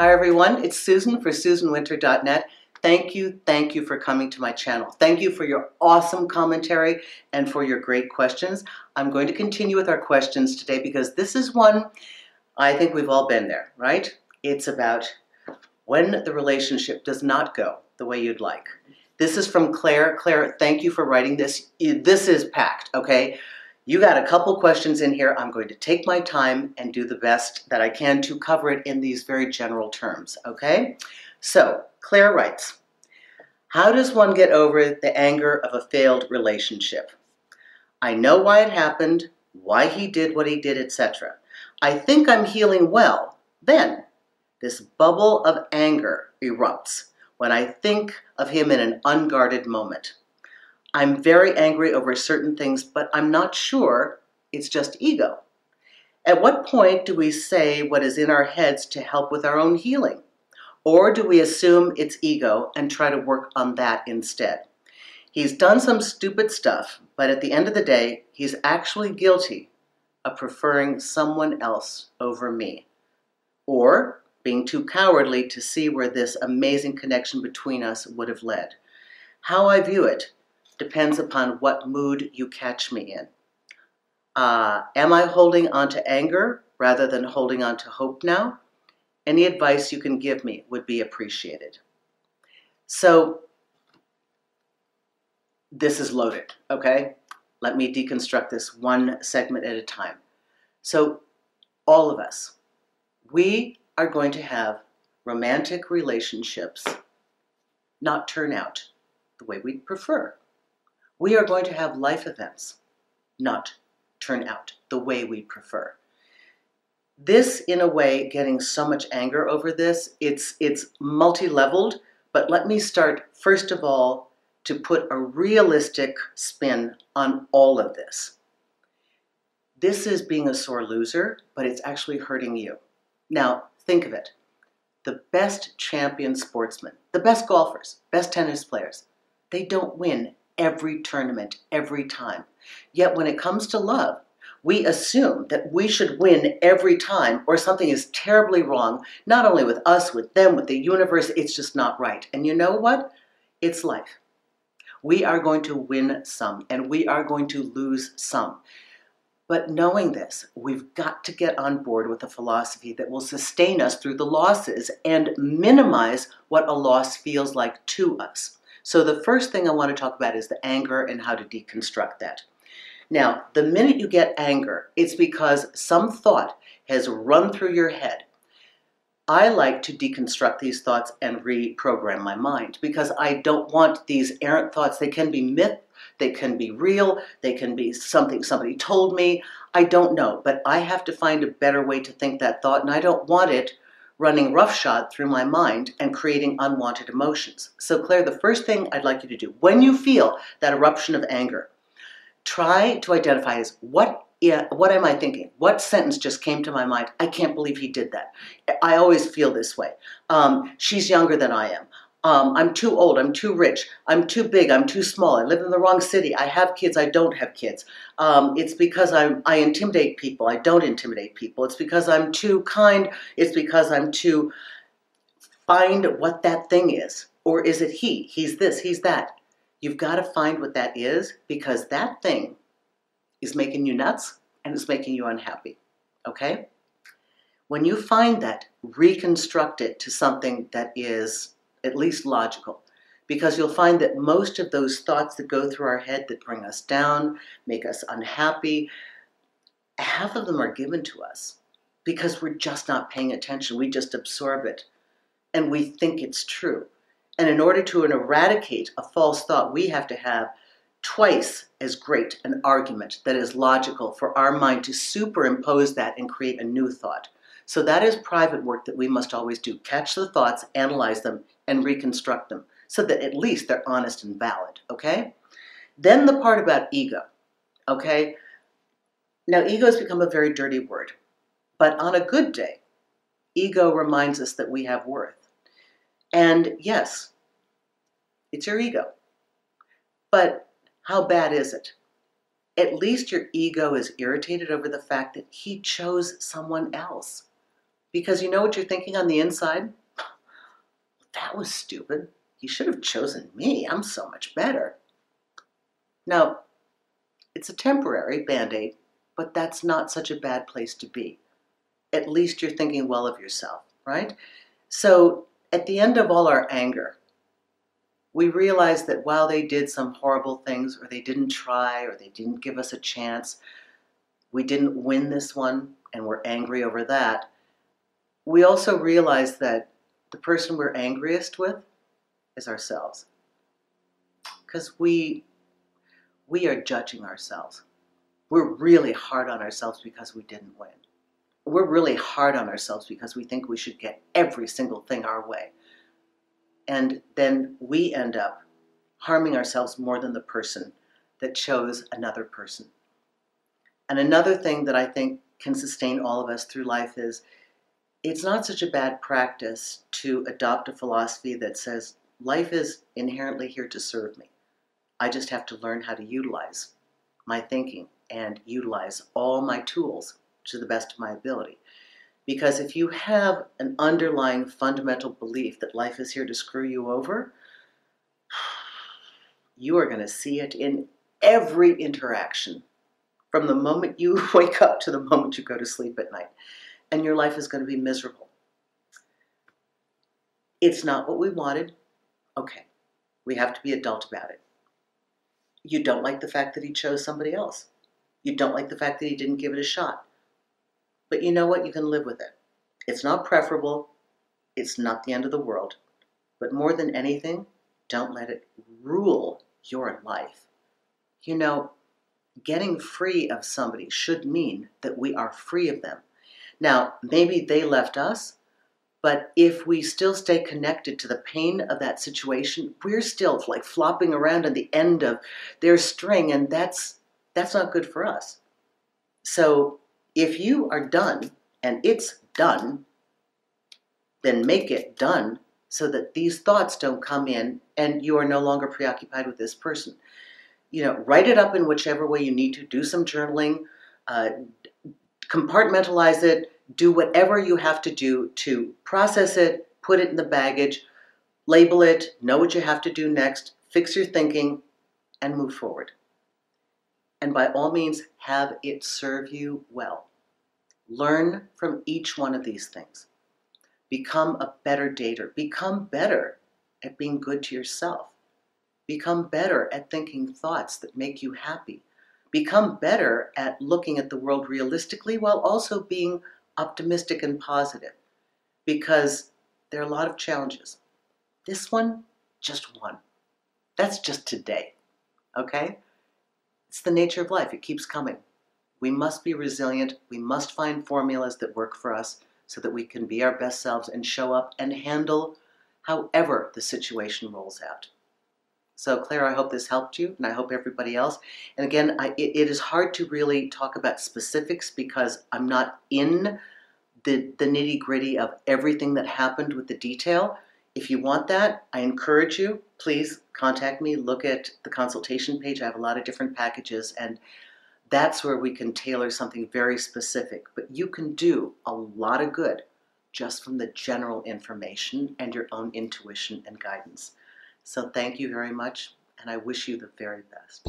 Hi everyone, it's Susan for SusanWinter.net. Thank you, thank you for coming to my channel. Thank you for your awesome commentary and for your great questions. I'm going to continue with our questions today because this is one I think we've all been there, right? It's about when the relationship does not go the way you'd like. This is from Claire. Claire, thank you for writing this. This is packed, okay? You got a couple questions in here. I'm going to take my time and do the best that I can to cover it in these very general terms, okay? So, Claire writes, How does one get over the anger of a failed relationship? I know why it happened, why he did what he did, etc. I think I'm healing well. Then, this bubble of anger erupts when I think of him in an unguarded moment. I'm very angry over certain things, but I'm not sure it's just ego. At what point do we say what is in our heads to help with our own healing? Or do we assume it's ego and try to work on that instead? He's done some stupid stuff, but at the end of the day, he's actually guilty of preferring someone else over me. Or being too cowardly to see where this amazing connection between us would have led. How I view it depends upon what mood you catch me in. Uh, am I holding on to anger rather than holding on to hope now? Any advice you can give me would be appreciated. So, this is loaded, okay? Let me deconstruct this one segment at a time. So, all of us, we are going to have romantic relationships not turn out the way we'd prefer. We are going to have life events not turn out the way we prefer. This, in a way, getting so much anger over this, it's, it's multi-leveled, but let me start, first of all, to put a realistic spin on all of this. This is being a sore loser, but it's actually hurting you. Now, Think of it. The best champion sportsmen, the best golfers, best tennis players, they don't win every tournament every time. Yet when it comes to love, we assume that we should win every time or something is terribly wrong, not only with us, with them, with the universe, it's just not right. And you know what? It's life. We are going to win some and we are going to lose some. But knowing this, we've got to get on board with a philosophy that will sustain us through the losses and minimize what a loss feels like to us. So the first thing I want to talk about is the anger and how to deconstruct that. Now, the minute you get anger, it's because some thought has run through your head. I like to deconstruct these thoughts and reprogram my mind because I don't want these errant thoughts. They can be myth they can be real, they can be something somebody told me. I don't know, but I have to find a better way to think that thought, and I don't want it running roughshod through my mind and creating unwanted emotions. So, Claire, the first thing I'd like you to do when you feel that eruption of anger, try to identify is what yeah, what am I thinking? What sentence just came to my mind? I can't believe he did that. I always feel this way. Um, she's younger than I am. Um, I'm too old, I'm too rich, I'm too big, I'm too small, I live in the wrong city, I have kids, I don't have kids. Um, it's because I'm, I intimidate people, I don't intimidate people. It's because I'm too kind, it's because I'm too, find what that thing is. Or is it he? He's this, he's that. You've got to find what that is because that thing is making you nuts and it's making you unhappy. Okay? When you find that, reconstruct it to something that is at least logical. Because you'll find that most of those thoughts that go through our head that bring us down, make us unhappy, half of them are given to us because we're just not paying attention. We just absorb it and we think it's true. And in order to eradicate a false thought, we have to have twice as great an argument that is logical for our mind to superimpose that and create a new thought. So that is private work that we must always do. Catch the thoughts, analyze them, and reconstruct them so that at least they're honest and valid, okay? Then the part about ego, okay? Now, ego has become a very dirty word, but on a good day, ego reminds us that we have worth. And yes, it's your ego. But how bad is it? At least your ego is irritated over the fact that he chose someone else. Because you know what you're thinking on the inside? That was stupid. He should have chosen me. I'm so much better. Now, it's a temporary band aid, but that's not such a bad place to be. At least you're thinking well of yourself, right? So, at the end of all our anger, we realize that while they did some horrible things, or they didn't try, or they didn't give us a chance, we didn't win this one, and we're angry over that. We also realize that the person we're angriest with is ourselves. Because we, we are judging ourselves. We're really hard on ourselves because we didn't win. We're really hard on ourselves because we think we should get every single thing our way. And then we end up harming ourselves more than the person that chose another person. And another thing that I think can sustain all of us through life is it's not such a bad practice to adopt a philosophy that says life is inherently here to serve me. I just have to learn how to utilize my thinking and utilize all my tools to the best of my ability. Because if you have an underlying fundamental belief that life is here to screw you over, you are going to see it in every interaction from the moment you wake up to the moment you go to sleep at night and your life is going to be miserable. It's not what we wanted. Okay, we have to be adult about it. You don't like the fact that he chose somebody else. You don't like the fact that he didn't give it a shot. But you know what? You can live with it. It's not preferable. It's not the end of the world. But more than anything, don't let it rule your life. You know, getting free of somebody should mean that we are free of them. Now, maybe they left us, but if we still stay connected to the pain of that situation, we're still like flopping around at the end of their string, and that's that's not good for us. So if you are done and it's done, then make it done so that these thoughts don't come in and you are no longer preoccupied with this person. You know, write it up in whichever way you need to. Do some journaling. Uh, compartmentalize it, do whatever you have to do to process it, put it in the baggage, label it, know what you have to do next, fix your thinking, and move forward. And by all means, have it serve you well. Learn from each one of these things. Become a better dater. Become better at being good to yourself. Become better at thinking thoughts that make you happy become better at looking at the world realistically while also being optimistic and positive because there are a lot of challenges. This one, just one. That's just today. Okay? It's the nature of life, it keeps coming. We must be resilient. We must find formulas that work for us so that we can be our best selves and show up and handle however the situation rolls out. So, Claire, I hope this helped you, and I hope everybody else. And again, I, it, it is hard to really talk about specifics because I'm not in the, the nitty gritty of everything that happened with the detail. If you want that, I encourage you, please contact me. Look at the consultation page. I have a lot of different packages, and that's where we can tailor something very specific. But you can do a lot of good just from the general information and your own intuition and guidance. So thank you very much, and I wish you the very best.